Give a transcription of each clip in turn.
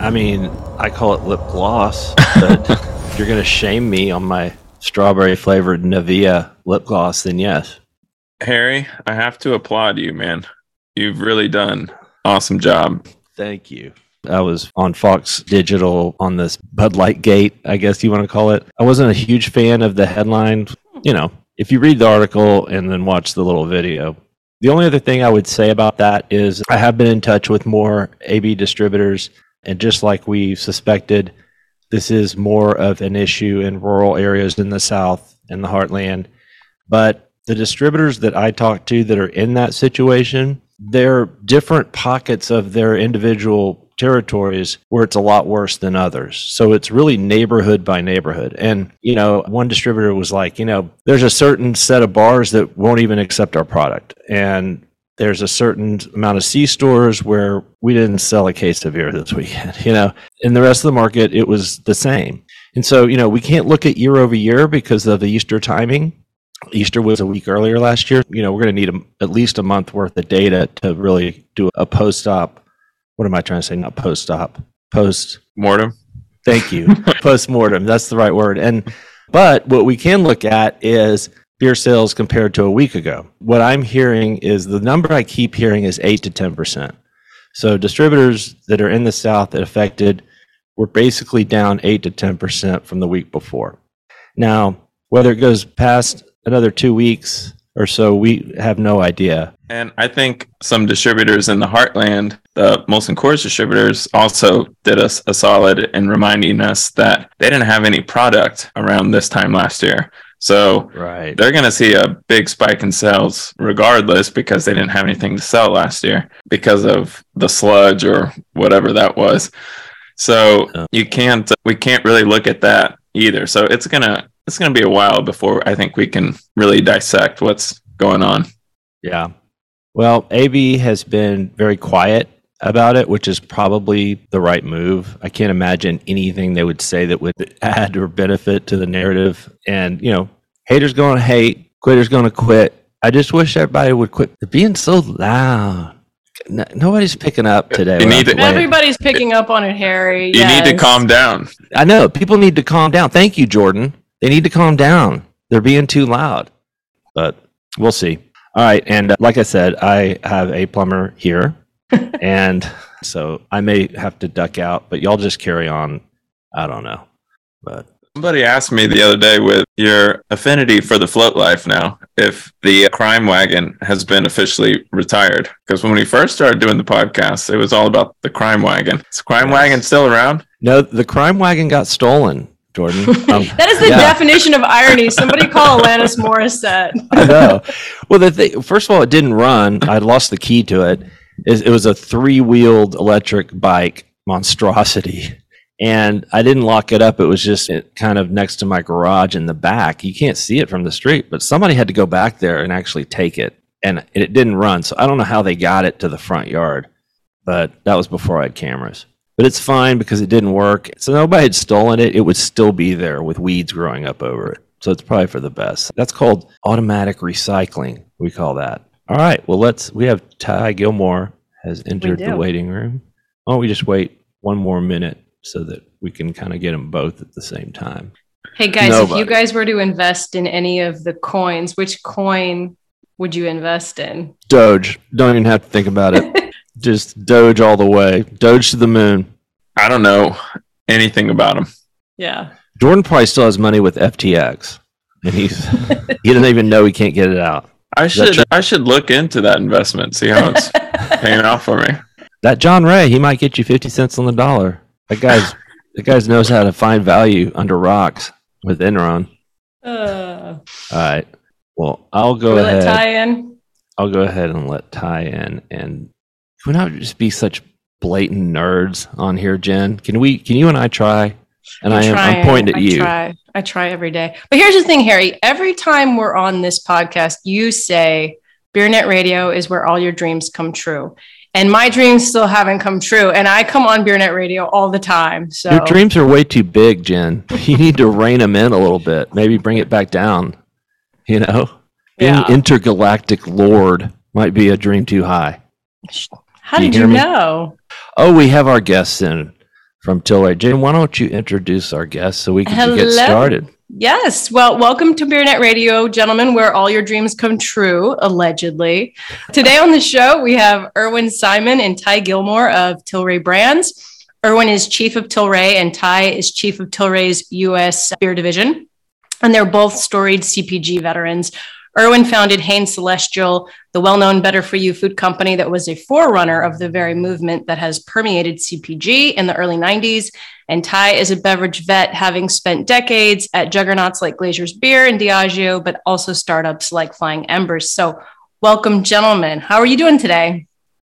I mean, I call it lip gloss, but if you're going to shame me on my strawberry flavored Nivea lip gloss, then yes. Harry, I have to applaud you, man. You've really done awesome job. Thank you. I was on Fox Digital on this Bud Light Gate, I guess you want to call it. I wasn't a huge fan of the headline. You know, if you read the article and then watch the little video. The only other thing I would say about that is I have been in touch with more AB distributors, and just like we suspected, this is more of an issue in rural areas in the South and the heartland. But the distributors that I talk to that are in that situation, they're different pockets of their individual territories where it's a lot worse than others. So it's really neighborhood by neighborhood. And, you know, one distributor was like, you know, there's a certain set of bars that won't even accept our product. And there's a certain amount of C stores where we didn't sell a case of beer this weekend, you know. In the rest of the market, it was the same. And so, you know, we can't look at year over year because of the Easter timing. Easter was a week earlier last year. You know, we're going to need a, at least a month worth of data to really do a post op what am I trying to say? Not post op, post mortem. Thank you. post mortem. That's the right word. And but what we can look at is beer sales compared to a week ago. What I'm hearing is the number I keep hearing is eight to ten percent. So distributors that are in the South that affected were basically down eight to ten percent from the week before. Now, whether it goes past another two weeks or so, we have no idea. And I think some distributors in the heartland, the Molson Coors distributors, also did us a solid in reminding us that they didn't have any product around this time last year. So right. they're going to see a big spike in sales regardless because they didn't have anything to sell last year because of the sludge or whatever that was. So yeah. you can't, we can't really look at that either. So it's going to, it's going to be a while before I think we can really dissect what's going on. Yeah. Well, AB has been very quiet about it, which is probably the right move. I can't imagine anything they would say that would add or benefit to the narrative. And, you know, haters going to hate, quitters going to quit. I just wish everybody would quit being so loud. No, nobody's picking up today. You need to, everybody's picking up on it, Harry. You yes. need to calm down. I know. People need to calm down. Thank you, Jordan. They need to calm down. They're being too loud. But we'll see. All right. And uh, like I said, I have a plumber here. And so I may have to duck out, but y'all just carry on. I don't know. But somebody asked me the other day with your affinity for the float life now if the crime wagon has been officially retired. Because when we first started doing the podcast, it was all about the crime wagon. Is crime yes. wagon still around? No, the crime wagon got stolen. Jordan. Um, that is the yeah. definition of irony. Somebody call Alanis Morissette. I know. Well, the thing, first of all, it didn't run. I lost the key to it. It, it was a three-wheeled electric bike monstrosity, and I didn't lock it up. It was just kind of next to my garage in the back. You can't see it from the street, but somebody had to go back there and actually take it, and it didn't run. So I don't know how they got it to the front yard, but that was before I had cameras but it's fine because it didn't work. So nobody had stolen it. It would still be there with weeds growing up over it. So it's probably for the best. That's called automatic recycling. We call that. All right. Well, let's. We have Ty Gilmore has entered the waiting room. Why don't we just wait one more minute so that we can kind of get them both at the same time? Hey guys, Nobody. if you guys were to invest in any of the coins, which coin would you invest in? Doge. Don't even have to think about it. just Doge all the way. Doge to the moon. I don't know anything about him. Yeah. Jordan probably still has money with FTX, and he's he doesn't even know he can't get it out. I should I should look into that investment, see how it's paying off for me. That John Ray, he might get you fifty cents on the dollar. That guy's that guy's knows how to find value under rocks with Enron. Uh, All right. Well, I'll go ahead. Let Ty in. I'll go ahead and let Ty in, and can we not just be such blatant nerds on here, Jen? Can we? Can you and I try? And I'm I am. I'm pointing at I you. Try. I try every day. But here's the thing, Harry. Every time we're on this podcast, you say BeerNet Radio is where all your dreams come true. And my dreams still haven't come true. And I come on BeerNet Radio all the time. So your dreams are way too big, Jen. You need to rein them in a little bit. Maybe bring it back down. You know, being yeah. intergalactic lord might be a dream too high. How did you, you know? Oh, we have our guests in. From Tilray. Jen, why don't you introduce our guest so we can Hello. get started? Yes. Well, welcome to Beer Net Radio, gentlemen, where all your dreams come true, allegedly. Today on the show, we have Irwin Simon and Ty Gilmore of Tilray Brands. Irwin is chief of Tilray, and Ty is chief of Tilray's U.S. beer division. And they're both storied CPG veterans Irwin founded Hain Celestial, the well known Better For You food company that was a forerunner of the very movement that has permeated CPG in the early 90s. And Ty is a beverage vet, having spent decades at juggernauts like Glazer's Beer and Diageo, but also startups like Flying Embers. So, welcome, gentlemen. How are you doing today?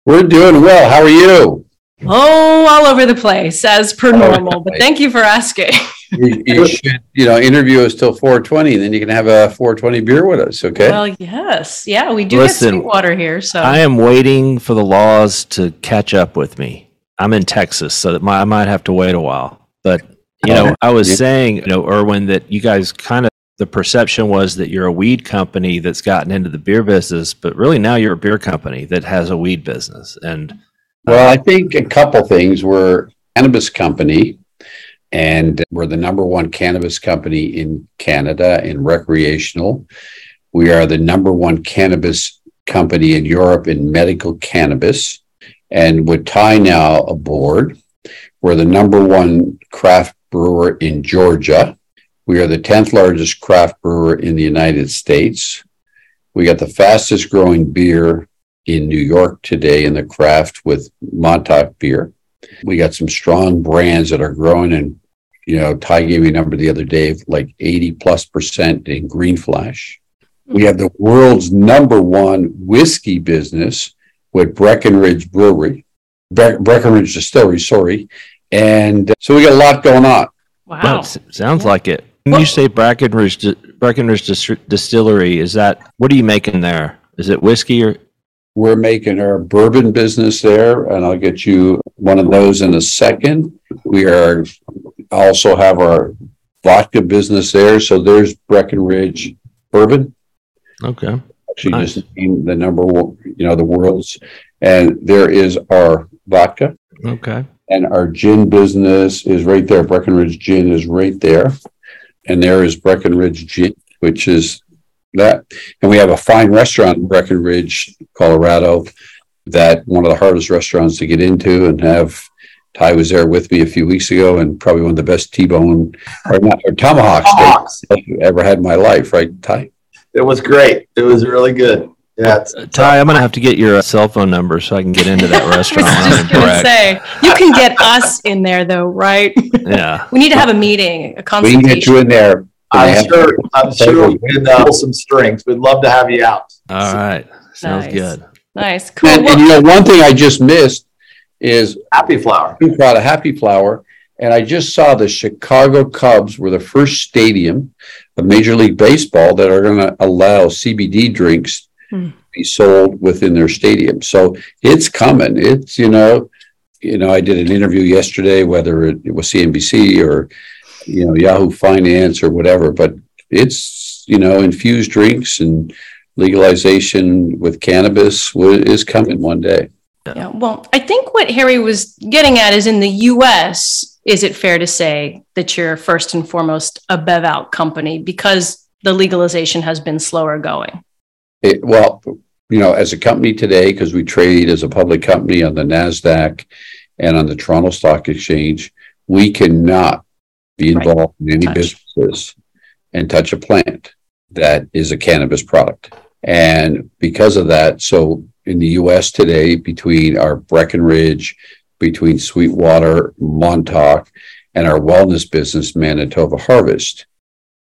We're doing well. How are you? Oh, all over the place as per normal, but thank you for asking. you, you, should, you know, interview us till 420, then you can have a 420 beer with us. Okay. Well, yes, yeah, we do Listen, get water here. So I am waiting for the laws to catch up with me. I'm in Texas, so that my, I might have to wait a while. But you know, I was yeah. saying, you know, Irwin, that you guys kind of the perception was that you're a weed company that's gotten into the beer business, but really now you're a beer company that has a weed business. And well, I uh, think a couple things. We're a cannabis company and we're the number one cannabis company in Canada in recreational. We are the number one cannabis company in Europe in medical cannabis. And with Ty now aboard, we're the number one craft brewer in Georgia. We are the 10th largest craft brewer in the United States. We got the fastest growing beer in New York today in the craft with Montauk beer. We got some strong brands that are growing and you know, Ty gave me a number the other day of like 80 plus percent in Green Flash. Hmm. We have the world's number one whiskey business with Breckenridge Brewery, Bre- Breckenridge Distillery, sorry. And uh, so we got a lot going on. Wow. Well, sounds like it. When you say Breckenridge, Breckenridge Distillery, is that, what are you making there? Is it whiskey or? We're making our bourbon business there, and I'll get you one of those in a second. We are also have our vodka business there. So there's Breckenridge Bourbon. Okay. Actually, nice. just the number one, you know, the world's, and there is our vodka. Okay. And our gin business is right there. Breckenridge Gin is right there. And there is Breckenridge Gin, which is that. And we have a fine restaurant in Breckenridge, Colorado, that one of the hardest restaurants to get into and have Ty was there with me a few weeks ago, and probably one of the best T-bone or, not, or tomahawk steaks I've ever had in my life. Right, Ty? It was great. It was really good. Yeah, uh, Ty, I'm gonna have to get your uh, cell phone number so I can get into that restaurant. I was just gonna say you can get us in there though, right? Yeah. we need to have a meeting, a consultation. We can get you in there. I'm sure. I'm sure we can uh, pull some strings. We'd love to have you out. All right, sounds nice. good. Nice, cool. And, and you know, one thing I just missed is Happy Flower. Proud of Happy Flower. And I just saw the Chicago Cubs were the first stadium of Major League Baseball that are going to allow CBD drinks hmm. to be sold within their stadium. So it's coming. It's, you know, you know, I did an interview yesterday, whether it was CNBC or, you know, Yahoo Finance or whatever, but it's, you know, infused drinks and legalization with cannabis is coming one day. Yeah. Well, I think what Harry was getting at is in the US, is it fair to say that you're first and foremost a bevalc company because the legalization has been slower going? It, well, you know, as a company today, because we trade as a public company on the NASDAQ and on the Toronto Stock Exchange, we cannot be involved right. in any touch. businesses and touch a plant that is a cannabis product. And because of that, so in the US today between our Breckenridge, between Sweetwater, Montauk, and our wellness business, Manitoba Harvest.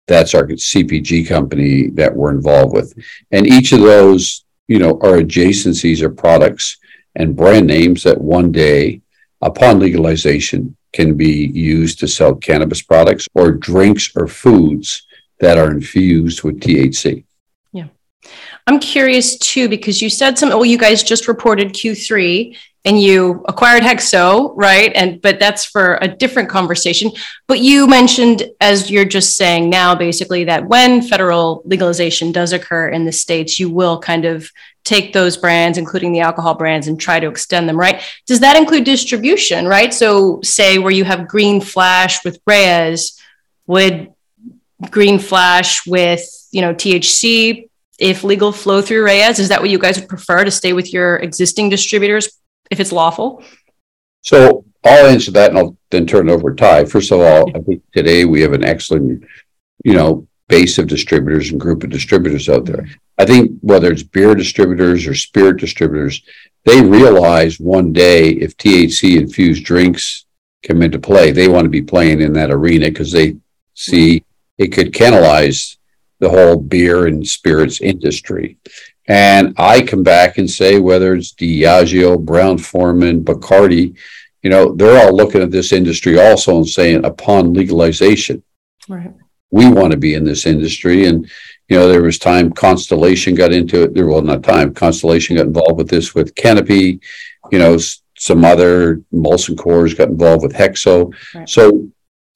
That's our CPG company that we're involved with. And each of those, you know, are adjacencies or products and brand names that one day, upon legalization, can be used to sell cannabis products or drinks or foods that are infused with THC. I'm curious too, because you said some, well, you guys just reported Q3 and you acquired Hexo, right? And, but that's for a different conversation. But you mentioned, as you're just saying now, basically that when federal legalization does occur in the States, you will kind of take those brands, including the alcohol brands, and try to extend them, right? Does that include distribution, right? So, say where you have Green Flash with Reyes, would Green Flash with you know THC, if legal, flow through Reyes? Is that what you guys would prefer to stay with your existing distributors if it's lawful? So I'll answer that, and I'll then turn it over to Ty. First of all, I think today we have an excellent, you know, base of distributors and group of distributors out there. I think whether it's beer distributors or spirit distributors, they realize one day if THC infused drinks come into play, they want to be playing in that arena because they see it could canalize the whole beer and spirits industry. And I come back and say, whether it's Diageo, Brown Forman, Bacardi, you know, they're all looking at this industry also and saying, upon legalization, right. we want to be in this industry. And, you know, there was time Constellation got into it. There was well, not time. Constellation got involved with this with Canopy, you know, some other Molson Coors got involved with Hexo. Right. So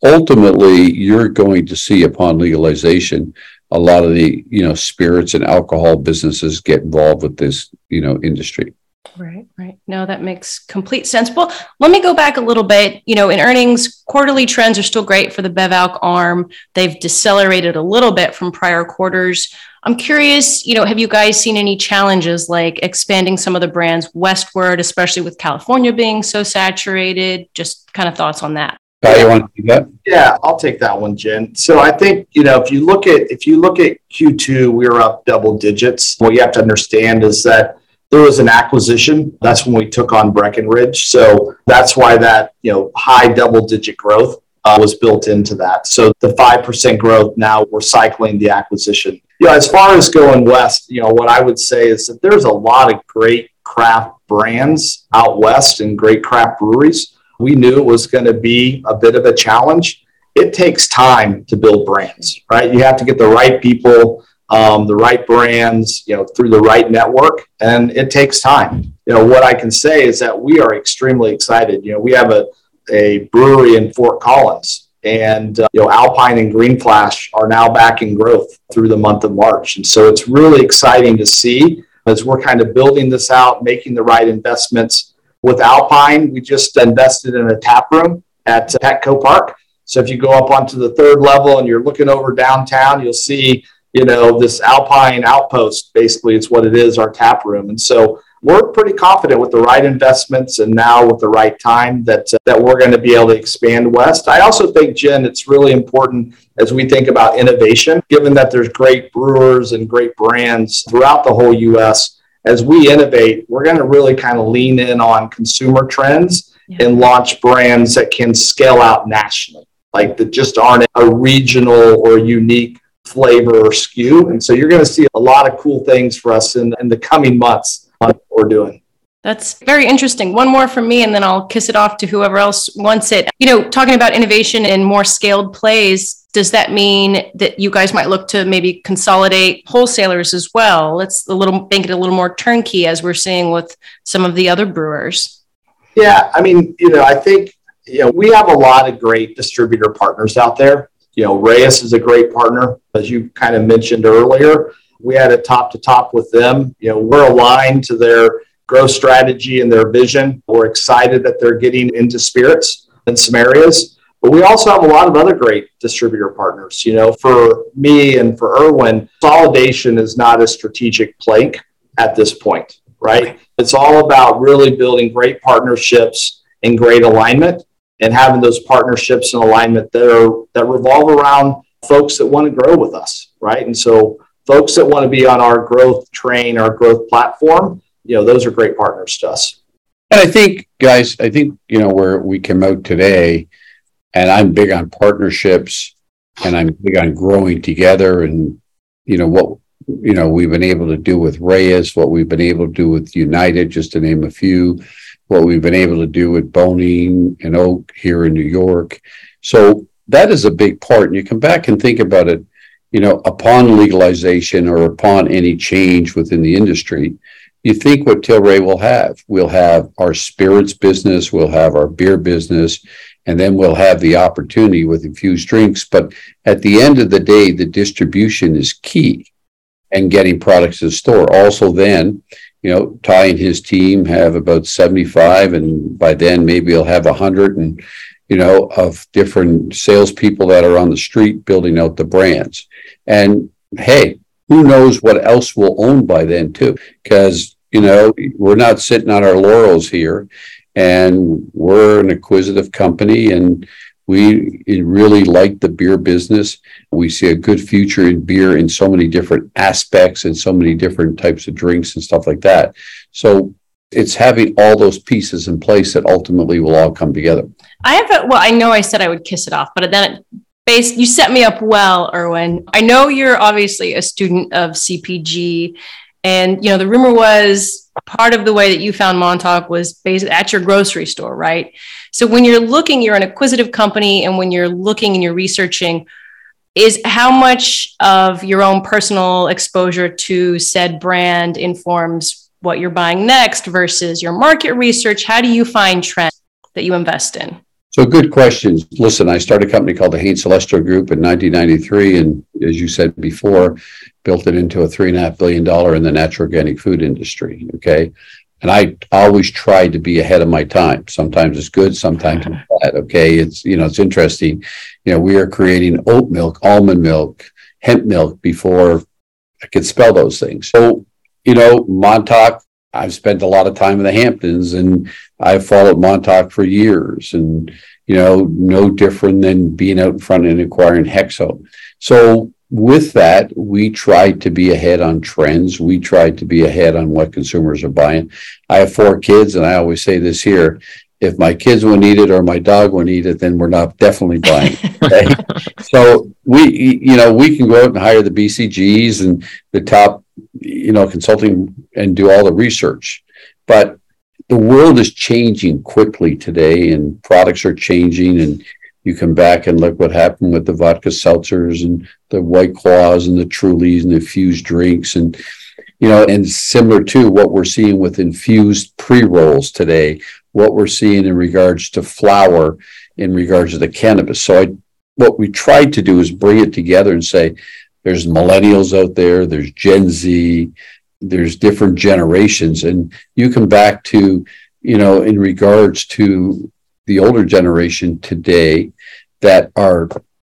ultimately, you're going to see upon legalization a lot of the you know spirits and alcohol businesses get involved with this you know industry. Right right. No that makes complete sense. Well let me go back a little bit. You know in earnings quarterly trends are still great for the bevalc arm. They've decelerated a little bit from prior quarters. I'm curious you know have you guys seen any challenges like expanding some of the brands westward especially with california being so saturated? Just kind of thoughts on that You want to do that? Yeah, I'll take that one, Jen. So I think you know if you look at if you look at Q2, we were up double digits. What you have to understand is that there was an acquisition. That's when we took on Breckenridge. So that's why that you know high double digit growth uh, was built into that. So the five percent growth now we're cycling the acquisition. You know, as far as going west, you know what I would say is that there's a lot of great craft brands out west and great craft breweries we knew it was going to be a bit of a challenge. It takes time to build brands, right? You have to get the right people, um, the right brands, you know, through the right network, and it takes time. You know, what I can say is that we are extremely excited. You know, we have a, a brewery in Fort Collins, and uh, you know, Alpine and Green Flash are now back in growth through the month of March, and so it's really exciting to see as we're kind of building this out, making the right investments with Alpine, we just invested in a tap room at Petco Park. So if you go up onto the third level and you're looking over downtown, you'll see, you know, this Alpine outpost. Basically, it's what it is, our tap room. And so we're pretty confident with the right investments and now with the right time that uh, that we're going to be able to expand west. I also think, Jen, it's really important as we think about innovation, given that there's great brewers and great brands throughout the whole U.S as we innovate, we're going to really kind of lean in on consumer trends yeah. and launch brands that can scale out nationally, like that just aren't a regional or unique flavor or SKU. And so you're going to see a lot of cool things for us in, in the coming months on what we're doing. That's very interesting. One more from me, and then I'll kiss it off to whoever else wants it. You know, talking about innovation and more scaled plays, does that mean that you guys might look to maybe consolidate wholesalers as well? Let's a little make it a little more turnkey as we're seeing with some of the other brewers. Yeah, I mean, you know, I think you know we have a lot of great distributor partners out there. You know, Reyes is a great partner, as you kind of mentioned earlier. We had a top to top with them. You know, we're aligned to their growth strategy and their vision. We're excited that they're getting into spirits in some areas. But we also have a lot of other great distributor partners. You know, for me and for Irwin, consolidation is not a strategic plank at this point, right? It's all about really building great partnerships and great alignment and having those partnerships and alignment that are that revolve around folks that want to grow with us, right? And so folks that want to be on our growth train, our growth platform, you know, those are great partners to us. And I think, guys, I think, you know, where we came out today, and I'm big on partnerships and I'm big on growing together and you know what you know we've been able to do with Reyes, what we've been able to do with United, just to name a few, what we've been able to do with Boening and Oak here in New York. So that is a big part. And you come back and think about it, you know, upon legalization or upon any change within the industry, you think what Tilray will have. We'll have our spirits business, we'll have our beer business, and then we'll have the opportunity with infused drinks. But at the end of the day, the distribution is key. and getting products to the store. Also, then, you know, Ty and his team have about 75, and by then maybe he'll have 100 and, you know, of different salespeople that are on the street building out the brands. And hey, who knows what else we'll own by then, too? Because, you know, we're not sitting on our laurels here and we're an acquisitive company and we really like the beer business. We see a good future in beer in so many different aspects and so many different types of drinks and stuff like that. So it's having all those pieces in place that ultimately will all come together. I have a, well, I know I said I would kiss it off, but then it based, you set me up well, Irwin. I know you're obviously a student of CPG and, you know, the rumor was part of the way that you found Montauk was based at your grocery store, right? So when you're looking, you're an acquisitive company, and when you're looking and you're researching, is how much of your own personal exposure to said brand informs what you're buying next versus your market research? How do you find trends that you invest in? So good questions. Listen, I started a company called the Hain Celestial Group in 1993, and as you said before, built it into a three and a half billion dollar in the natural organic food industry. Okay, and I always tried to be ahead of my time. Sometimes it's good, sometimes it's bad. Okay, it's you know it's interesting. You know, we are creating oat milk, almond milk, hemp milk before I could spell those things. So you know, Montauk I've spent a lot of time in the Hamptons and I've followed Montauk for years and, you know, no different than being out in front and acquiring Hexo. So with that, we tried to be ahead on trends. We tried to be ahead on what consumers are buying. I have four kids and I always say this here. If my kids won't eat it or my dog won't eat it, then we're not definitely buying. Okay? so we, you know, we can go out and hire the BCGs and the top you know, consulting and do all the research. But the world is changing quickly today, and products are changing. And you come back and look what happened with the vodka seltzers and the White Claws and the Trulies and the infused drinks, and you know, and similar to what we're seeing with infused pre rolls today, what we're seeing in regards to flower, in regards to the cannabis. So I, what we tried to do is bring it together and say, there's millennials out there, there's Gen Z, there's different generations. And you come back to, you know, in regards to the older generation today that are,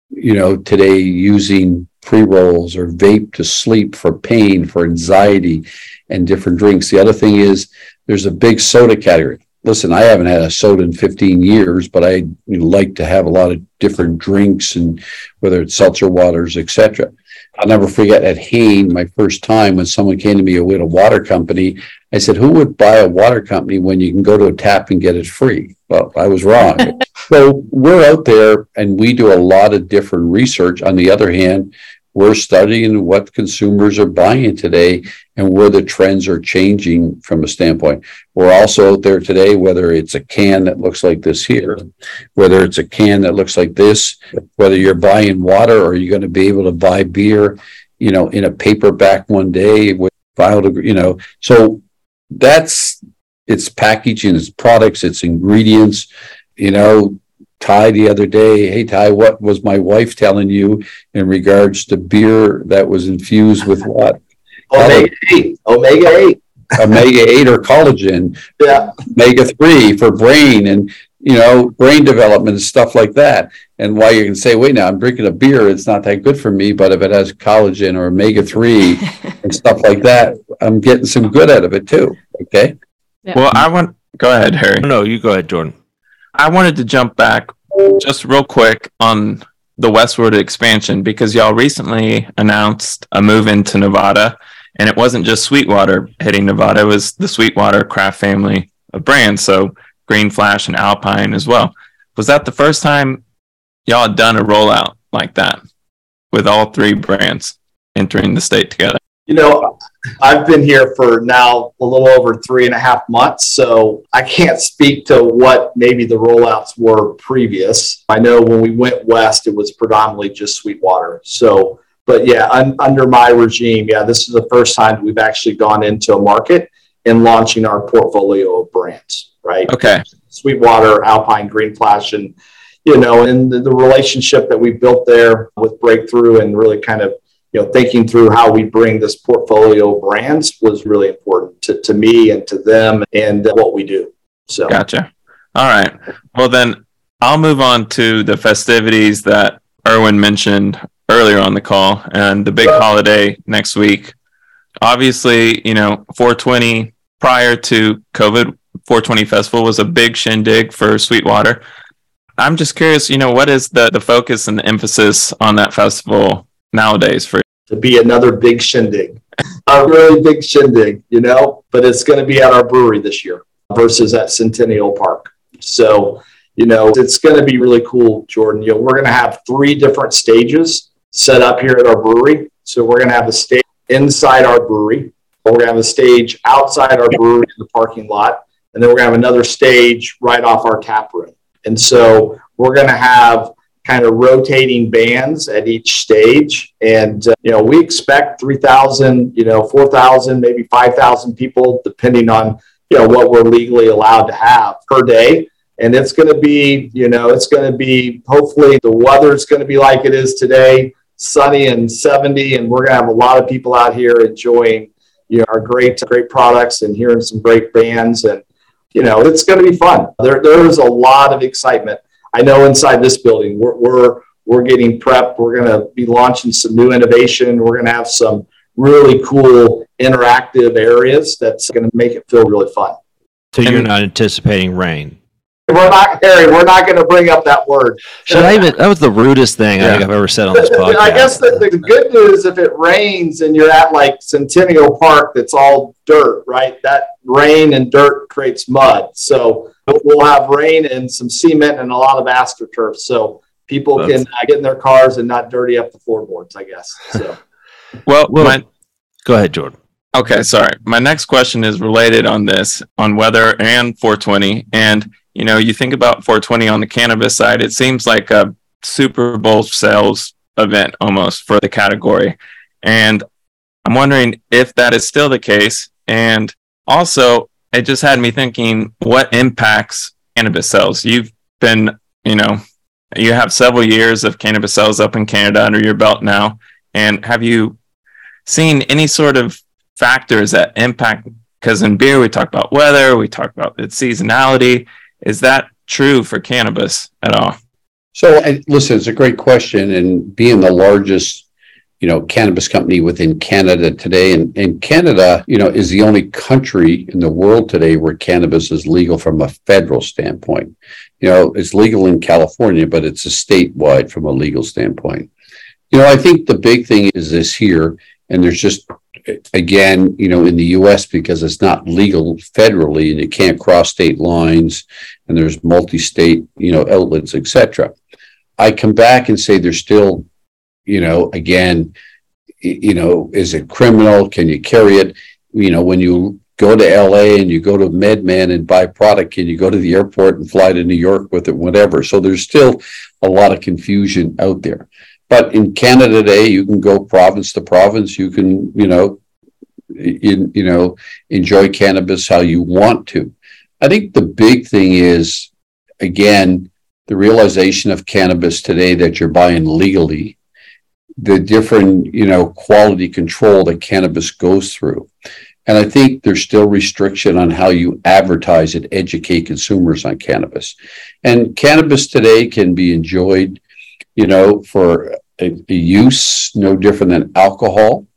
you know, today using pre rolls or vape to sleep for pain, for anxiety, and different drinks. The other thing is there's a big soda category. Listen, I haven't had a soda in 15 years, but I like to have a lot of different drinks and whether it's seltzer waters, etc. I'll never forget at Hain, my first time when someone came to me with a water company. I said, Who would buy a water company when you can go to a tap and get it free? Well, I was wrong. so we're out there and we do a lot of different research. On the other hand, we're studying what consumers are buying today and where the trends are changing from a standpoint. We're also out there today, whether it's a can that looks like this here, whether it's a can that looks like this, whether you're buying water or you're going to be able to buy beer, you know, in a paperback one day with filed, you know, so that's its packaging, its products, its ingredients, you know, Ty the other day, hey Ty, what was my wife telling you in regards to beer that was infused with what? Omega eight. Omega eight. Omega eight or collagen. Yeah. Omega three for brain and you know brain development and stuff like that. And why you can say, wait now, I'm drinking a beer, it's not that good for me, but if it has collagen or omega three and stuff like that, I'm getting some good out of it too. Okay. Yeah. Well, I want go ahead, Harry. No, you go ahead, Jordan. I wanted to jump back just real quick on the westward expansion because y'all recently announced a move into Nevada, and it wasn't just Sweetwater hitting Nevada; it was the Sweetwater Craft family of brands, so Green Flash and Alpine as well. Was that the first time y'all had done a rollout like that with all three brands entering the state together? You know, I've been here for now a little over three and a half months, so I can't speak to what maybe the rollouts were previous. I know when we went west, it was predominantly just Sweetwater. So, but yeah, un- under my regime, yeah, this is the first time we've actually gone into a market and launching our portfolio of brands, right? Okay. Sweetwater, Alpine, Green Flash, and you know, and the, the relationship that we built there with Breakthrough and really kind of you know, thinking through how we bring this portfolio of brands was really important to, to me and to them and what we do. So, gotcha. All right. Well, then I'll move on to the festivities that Irwin mentioned earlier on the call and the big holiday next week. Obviously, you know, 420 prior to COVID, 420 Festival was a big shindig for Sweetwater. I'm just curious, you know, what is the, the focus and the emphasis on that festival nowadays for to be another big shindig, a really big shindig, you know, but it's going to be at our brewery this year versus at Centennial Park. So, you know, it's going to be really cool, Jordan. You know, we're going to have three different stages set up here at our brewery. So we're going to have a stage inside our brewery. We're going to have a stage outside our brewery in the parking lot. And then we're going to have another stage right off our tap room. And so we're going to have kind of rotating bands at each stage. And, uh, you know, we expect 3,000, you know, 4,000, maybe 5,000 people, depending on, you know, what we're legally allowed to have per day. And it's going to be, you know, it's going to be hopefully the weather's going to be like it is today, sunny and 70. And we're going to have a lot of people out here enjoying, you know, our great, great products and hearing some great bands. And, you know, it's going to be fun. There, there's a lot of excitement I know inside this building, we're, we're, we're getting prepped. We're going to be launching some new innovation. We're going to have some really cool interactive areas that's going to make it feel really fun. So you're not anticipating rain? We're not, Harry. We're not going to bring up that word. Should I even? That was the rudest thing yeah. I think I've ever said on this podcast. I guess the, the good news, if it rains and you're at like Centennial Park, that's all dirt, right? That rain and dirt creates mud. So we'll have rain and some cement and a lot of astroturf. So people That's... can uh, get in their cars and not dirty up the floorboards, I guess. So, well, well my... go ahead, Jordan. Okay, sorry. My next question is related on this, on weather and 420. And, you know, you think about 420 on the cannabis side, it seems like a Super Bowl sales event almost for the category. And I'm wondering if that is still the case. And also, it just had me thinking what impacts cannabis sales. You've been, you know, you have several years of cannabis sales up in Canada under your belt now. And have you seen any sort of factors that impact? Because in beer, we talk about weather, we talk about its seasonality. Is that true for cannabis at all? So, listen, it's a great question. And being the largest you know, cannabis company within Canada today. And, and Canada, you know, is the only country in the world today where cannabis is legal from a federal standpoint. You know, it's legal in California, but it's a statewide from a legal standpoint. You know, I think the big thing is this here, and there's just again, you know, in the US because it's not legal federally and you can't cross state lines and there's multi-state, you know, outlets, etc. I come back and say there's still you know, again, you know, is it criminal? Can you carry it? You know, when you go to LA and you go to MedMen and buy product, can you go to the airport and fly to New York with it, whatever? So there's still a lot of confusion out there. But in Canada today, you can go province to province. You can, you know, in, you know, enjoy cannabis how you want to. I think the big thing is, again, the realization of cannabis today that you're buying legally the different, you know, quality control that cannabis goes through. And I think there's still restriction on how you advertise and educate consumers on cannabis. And cannabis today can be enjoyed, you know, for a, a use no different than alcohol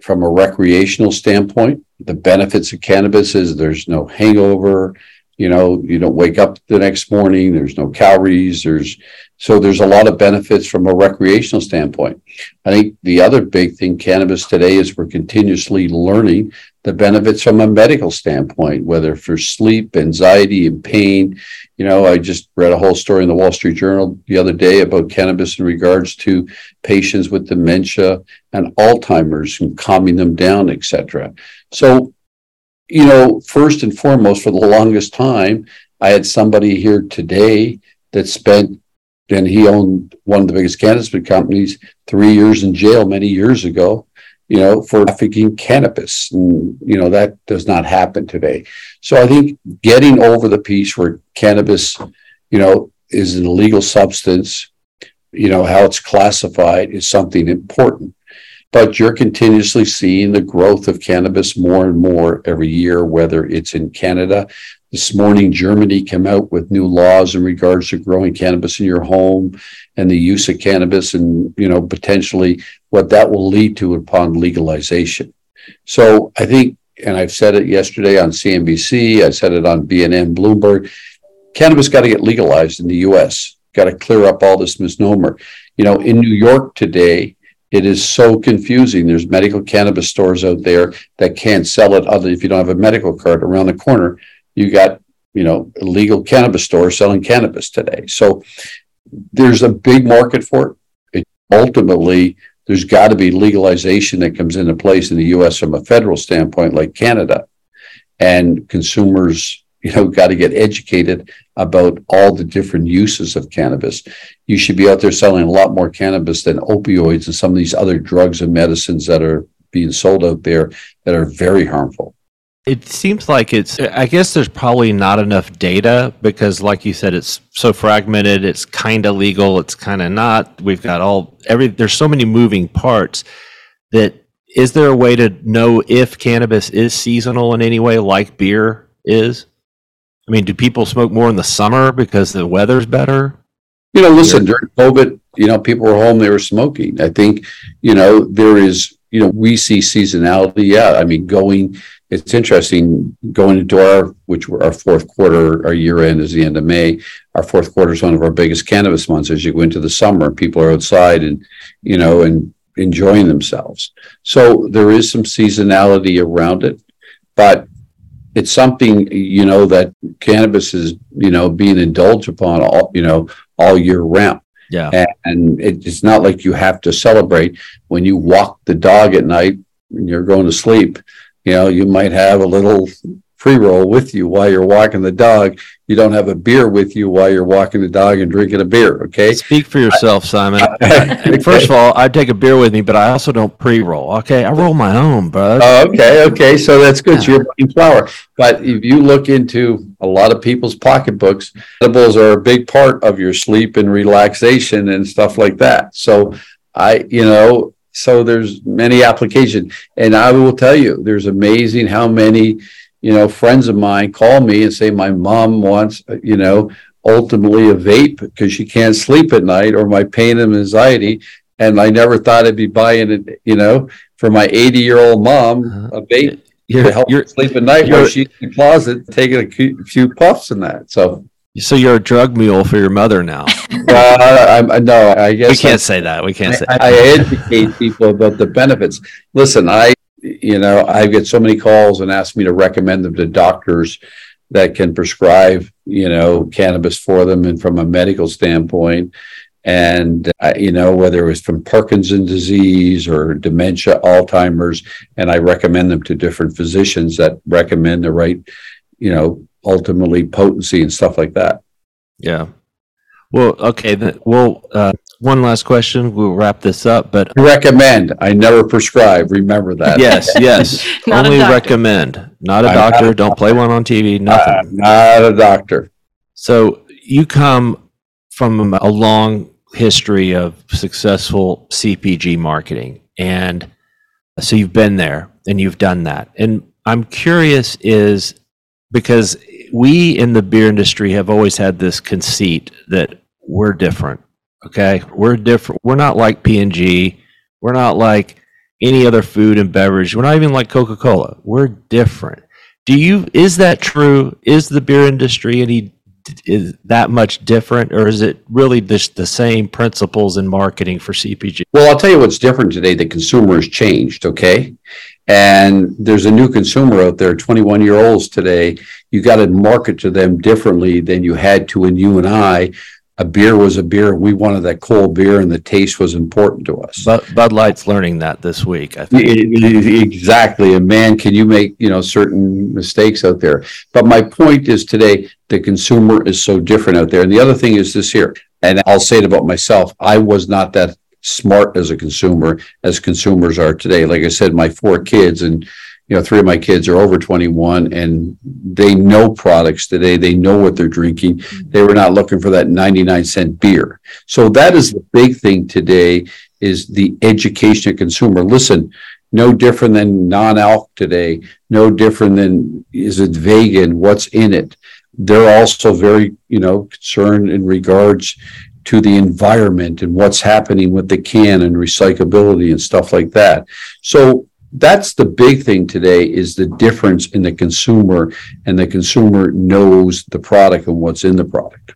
from a recreational standpoint. The benefits of cannabis is there's no hangover, you know you don't wake up the next morning there's no calories there's so there's a lot of benefits from a recreational standpoint. I think the other big thing cannabis today is we're continuously learning the benefits from a medical standpoint whether for sleep anxiety and pain. You know i just read a whole story in the wall street journal the other day about cannabis in regards to patients with dementia and alzheimer's and calming them down etc so you know, first and foremost, for the longest time, I had somebody here today that spent, and he owned one of the biggest cannabis companies, three years in jail many years ago, you know, for trafficking cannabis. And, you know, that does not happen today. So I think getting over the piece where cannabis, you know, is an illegal substance, you know, how it's classified is something important. But you're continuously seeing the growth of cannabis more and more every year, whether it's in Canada. This morning, Germany came out with new laws in regards to growing cannabis in your home and the use of cannabis and, you know, potentially what that will lead to upon legalization. So I think, and I've said it yesterday on CNBC, I said it on BNN Bloomberg, cannabis got to get legalized in the US, got to clear up all this misnomer. You know, in New York today, it is so confusing. There's medical cannabis stores out there that can't sell it other if you don't have a medical card around the corner. You got, you know, illegal cannabis stores selling cannabis today. So there's a big market for it. it ultimately, there's got to be legalization that comes into place in the US from a federal standpoint, like Canada. And consumers you know got to get educated about all the different uses of cannabis. You should be out there selling a lot more cannabis than opioids and some of these other drugs and medicines that are being sold out there that are very harmful. It seems like it's i guess there's probably not enough data because like you said it's so fragmented it's kind of legal it's kind of not. We've got all every there's so many moving parts that is there a way to know if cannabis is seasonal in any way like beer is I mean, do people smoke more in the summer because the weather's better? You know, listen, during COVID, you know, people were home, they were smoking. I think, you know, there is, you know, we see seasonality. Yeah. I mean, going, it's interesting going into our, which were our fourth quarter, our year end is the end of May. Our fourth quarter is one of our biggest cannabis months as you go into the summer. People are outside and, you know, and enjoying themselves. So there is some seasonality around it. But it's something you know that cannabis is you know being indulged upon all you know all year round. Yeah. And, it's not like you have to celebrate. When you walk the dog at night and you're going to sleep you know you might have a little pre roll with you while you're walking the dog. You don't have a beer with you while you're walking the dog and drinking a beer. Okay. Speak for yourself, Simon. First of all, I take a beer with me, but I also don't pre roll. Okay. I roll my own, bro. Oh, okay. Okay. So that's good. So you're buying flower. But if you look into a lot of people's pocketbooks, edibles are a big part of your sleep and relaxation and stuff like that. So I, you know, so there's many applications. And I will tell you, there's amazing how many you know, friends of mine call me and say my mom wants, you know, ultimately a vape because she can't sleep at night or my pain and anxiety. And I never thought I'd be buying it, you know, for my 80 year old mom, uh-huh. a vape you're, to help her sleep at night while she's in the closet taking a few puffs and that. So, so you're a drug mule for your mother now. uh, I'm, no, I guess we can't I, say that. We can't I, say. I, I educate people about the benefits. Listen, I you know, I get so many calls and ask me to recommend them to doctors that can prescribe, you know, cannabis for them and from a medical standpoint. And, uh, you know, whether it was from Parkinson's disease or dementia, Alzheimer's, and I recommend them to different physicians that recommend the right, you know, ultimately potency and stuff like that. Yeah. Well, okay. Then, well, uh, one last question. We'll wrap this up. But recommend. I never prescribe. Remember that. Yes, yes. Only recommend. Not a I'm doctor. Not, Don't play one on TV. Nothing. I'm not a doctor. So you come from a long history of successful CPG marketing, and so you've been there and you've done that. And I'm curious is because we in the beer industry have always had this conceit that we're different Okay, we're different. We're not like P and G. We're not like any other food and beverage. We're not even like Coca Cola. We're different. Do you? Is that true? Is the beer industry any is that much different, or is it really just the same principles in marketing for CPG? Well, I'll tell you what's different today. The consumer has changed. Okay, and there's a new consumer out there, 21 year olds today. You got to market to them differently than you had to when you and I a beer was a beer. We wanted that cold beer, and the taste was important to us. But Bud Light's learning that this week. I think exactly. And man, can you make you know certain mistakes out there? But my point is today, the consumer is so different out there. And the other thing is this here, and I'll say it about myself. I was not that smart as a consumer as consumers are today. Like I said, my four kids and you know, three of my kids are over 21 and they know products today. They know what they're drinking. Mm-hmm. They were not looking for that 99 cent beer. So that is the big thing today is the education of consumer. Listen, no different than non-alc today, no different than is it vegan, what's in it. They're also very, you know, concerned in regards to the environment and what's happening with the can and recyclability and stuff like that. So that's the big thing today is the difference in the consumer and the consumer knows the product and what's in the product.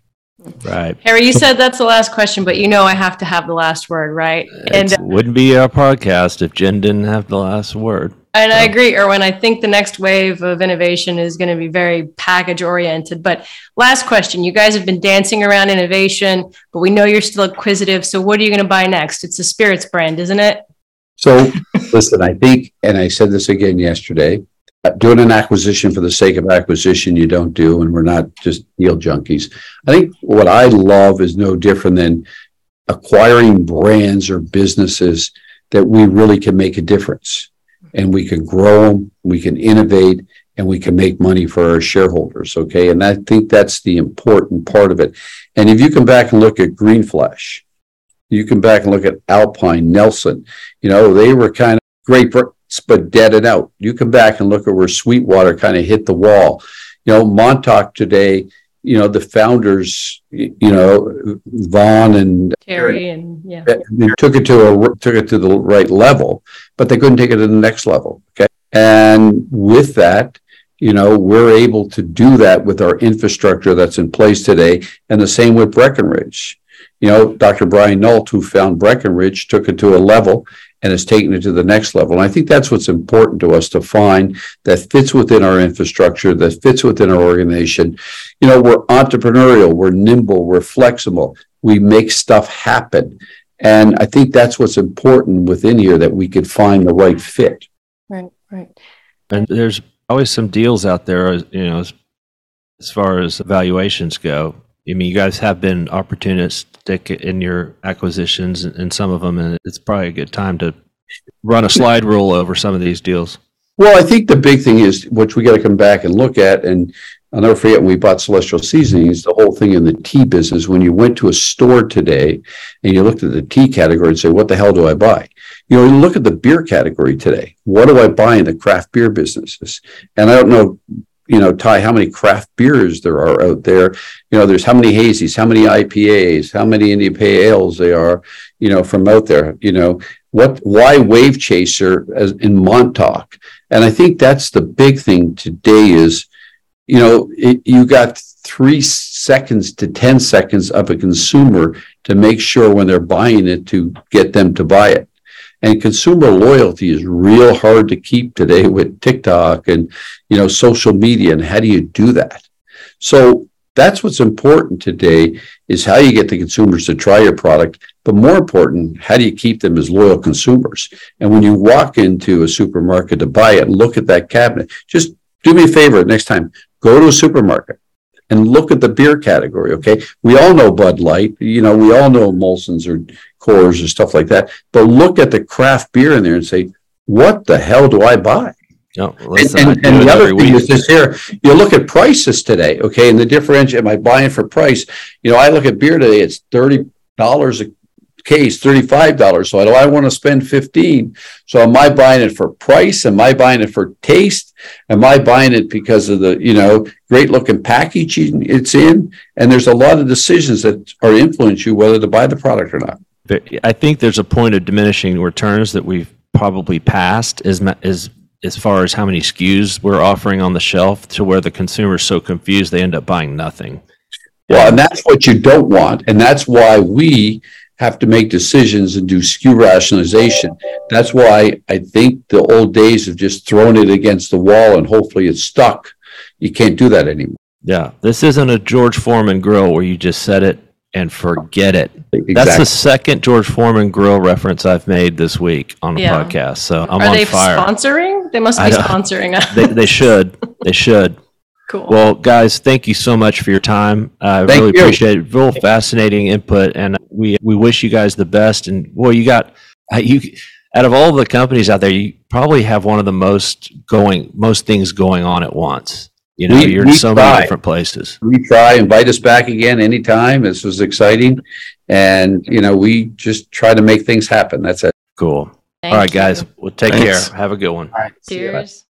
Right. Harry, you said that's the last question, but you know I have to have the last word, right? And it wouldn't be our podcast if Jen didn't have the last word. And so. I agree, Irwin. I think the next wave of innovation is going to be very package oriented. But last question you guys have been dancing around innovation, but we know you're still acquisitive. So what are you going to buy next? It's a spirits brand, isn't it? So listen, I think, and I said this again yesterday, uh, doing an acquisition for the sake of acquisition you don't do and we're not just deal junkies. I think what i love is no different than acquiring brands or businesses that we really can make a difference. And we can grow them we can innovate and we can make money for our shareholders okay? And i think that's the important part of it. And if you come back and look at green flash you come back and look at alpine nelson you know they were kind of great but deaded out. You come back and look at where Sweetwater kind of hit the wall. You know, Montauk today, you know, the founders, you know, Vaughn and Terry and yeah, they took it to a took it to the right level, but they couldn't take it to the next level. Okay. And with that, you know, we're able to do that with our infrastructure that's in place today. And the same with Breckenridge. You know, Dr. Brian Nault, who found Breckenridge, took it to a level and has taken it to the next level. And I think that's what's important to us to find that fits within our infrastructure, that fits within our organization. You know, we're entrepreneurial, we're nimble, we're flexible, we make stuff happen. And I think that's what's important within here that we could find the right fit. Right, right. And there's always some deals out there, you know, as, as far as valuations go. I mean, you guys have been opportunistic in your acquisitions and some of them, and it's probably a good time to run a slide rule over some of these deals. Well, I think the big thing is which we got to come back and look at, and I'll never forget when we bought Celestial Seasonings, the whole thing in the tea business. When you went to a store today and you looked at the tea category and say, "What the hell do I buy?" You know, you look at the beer category today. What do I buy in the craft beer businesses? And I don't know you know, Ty, how many craft beers there are out there. You know, there's how many hazies, how many IPAs, how many India Pale Ales they are, you know, from out there. You know, what why Wave Chaser as in Montauk? And I think that's the big thing today is, you know, it, you got three seconds to 10 seconds of a consumer to make sure when they're buying it to get them to buy it. And consumer loyalty is real hard to keep today with TikTok and you know social media. And how do you do that? So that's what's important today is how you get the consumers to try your product, but more important, how do you keep them as loyal consumers? And when you walk into a supermarket to buy it, look at that cabinet. Just do me a favor next time, go to a supermarket and look at the beer category. Okay. We all know Bud Light, you know, we all know Molson's or Coors or stuff like that, but look at the craft beer in there and say, what the hell do I buy? Oh, no, listen, and, and, and the other thing week. is this here, you look at prices today, okay, and the differential, am I buying for price? You know, I look at beer today, it's $30 a case, $35. So I do I want to spend 15? So am I buying it for price? Am I buying it for taste? Am I buying it because of the, you know, great looking packaging it's in? And there's a lot of decisions that are influence you whether to buy the product or not. I think there's a point of diminishing returns that we've probably passed as, as, as far as how many SKUs we're offering on the shelf to where the consumer is so confused they end up buying nothing. Well, and that's what you don't want. And that's why we have to make decisions and do SKU rationalization. That's why I think the old days of just throwing it against the wall and hopefully it's stuck. You can't do that anymore. Yeah, this isn't a George Foreman grill where you just set it and forget it. Exactly. That's the second George Foreman grill reference I've made this week on the yeah. podcast. So I'm Are on they sponsoring? They must be sponsoring us. They, they should. They should. Cool. Well, guys, thank you so much for your time. I really you. appreciate it. Real fascinating input, and we we wish you guys the best. And well, you got uh, you out of all the companies out there, you probably have one of the most going most things going on at once. You know, We- you're we in so many different places. We try, invite us back again anytime. This was exciting. And, you know, we just try to make things happen. That's it. Cool. Thank All right, you. guys. Well, take Thanks. care. Have a good one. All right. See ya. Cheers.